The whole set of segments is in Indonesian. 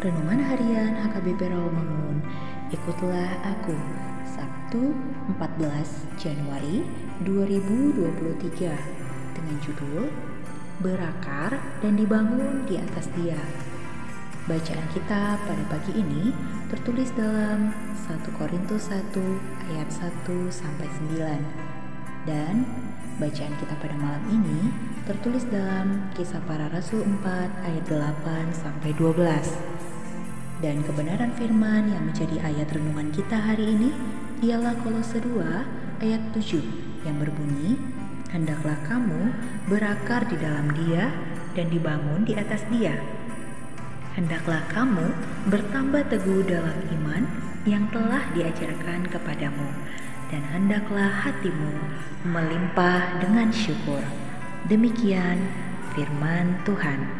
Renungan Harian HKBP Rawamangun. Ikutlah aku. Sabtu 14 Januari 2023 dengan judul Berakar dan dibangun di atas dia. Bacaan kita pada pagi ini tertulis dalam 1 Korintus 1 ayat 1 sampai 9 dan bacaan kita pada malam ini tertulis dalam Kisah Para Rasul 4 ayat 8 sampai 12. Dan kebenaran firman yang menjadi ayat renungan kita hari ini ialah Kolose 2 ayat 7 yang berbunyi, Hendaklah kamu berakar di dalam dia dan dibangun di atas dia. Hendaklah kamu bertambah teguh dalam iman yang telah diajarkan kepadamu dan hendaklah hatimu melimpah dengan syukur. Demikian firman Tuhan.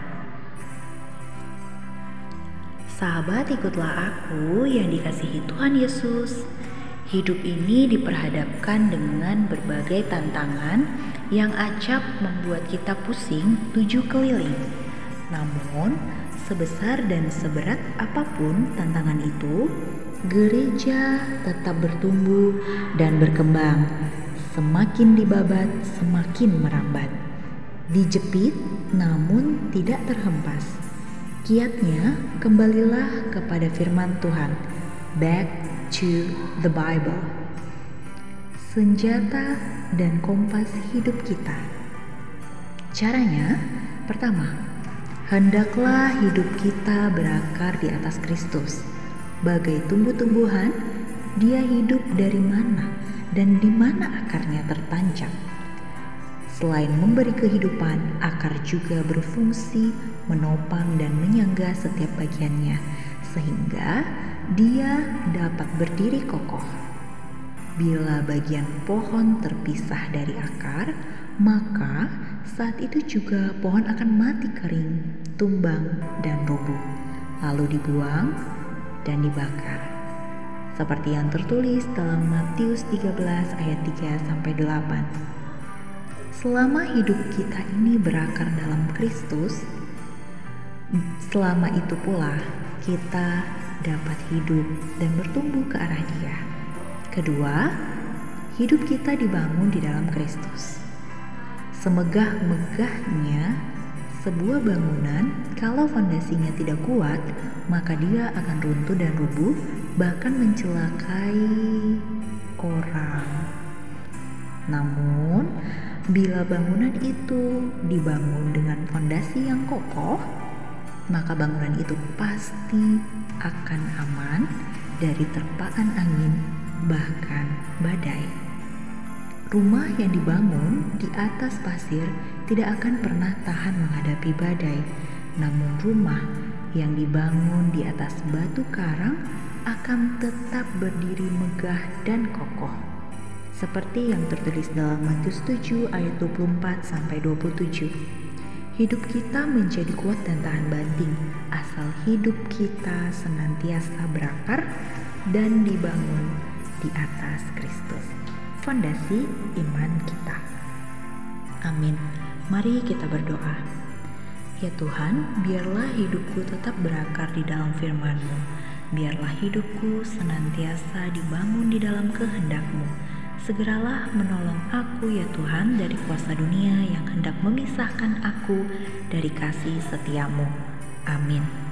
Sahabat, ikutlah aku yang dikasihi Tuhan Yesus. Hidup ini diperhadapkan dengan berbagai tantangan yang acap membuat kita pusing tujuh keliling. Namun, sebesar dan seberat apa pun tantangan itu, gereja tetap bertumbuh dan berkembang. Semakin dibabat, semakin merambat. Dijepit, namun tidak terhempas Kiatnya, kembalilah kepada firman Tuhan. Back to the Bible. Senjata dan kompas hidup kita. Caranya, pertama, hendaklah hidup kita berakar di atas Kristus. Bagai tumbuh-tumbuhan, dia hidup dari mana dan di mana akarnya tertancap Selain memberi kehidupan, akar juga berfungsi menopang dan menyangga setiap bagiannya, sehingga dia dapat berdiri kokoh. Bila bagian pohon terpisah dari akar, maka saat itu juga pohon akan mati kering, tumbang, dan rubuh, lalu dibuang dan dibakar. Seperti yang tertulis dalam Matius 13 ayat 3 sampai 8. Selama hidup kita ini berakar dalam Kristus, selama itu pula kita dapat hidup dan bertumbuh ke arah Dia. Kedua, hidup kita dibangun di dalam Kristus. Semegah-megahnya sebuah bangunan, kalau fondasinya tidak kuat, maka dia akan runtuh dan rubuh, bahkan mencelakai orang. Namun, Bila bangunan itu dibangun dengan fondasi yang kokoh, maka bangunan itu pasti akan aman dari terpaan angin, bahkan badai. Rumah yang dibangun di atas pasir tidak akan pernah tahan menghadapi badai, namun rumah yang dibangun di atas batu karang akan tetap berdiri megah dan kokoh seperti yang tertulis dalam Matius 7 ayat 24 sampai 27. Hidup kita menjadi kuat dan tahan banting asal hidup kita senantiasa berakar dan dibangun di atas Kristus. Fondasi iman kita. Amin. Mari kita berdoa. Ya Tuhan, biarlah hidupku tetap berakar di dalam firman-Mu. Biarlah hidupku senantiasa dibangun di dalam kehendak-Mu Segeralah menolong aku ya Tuhan dari kuasa dunia yang hendak memisahkan aku dari kasih setiamu. Amin.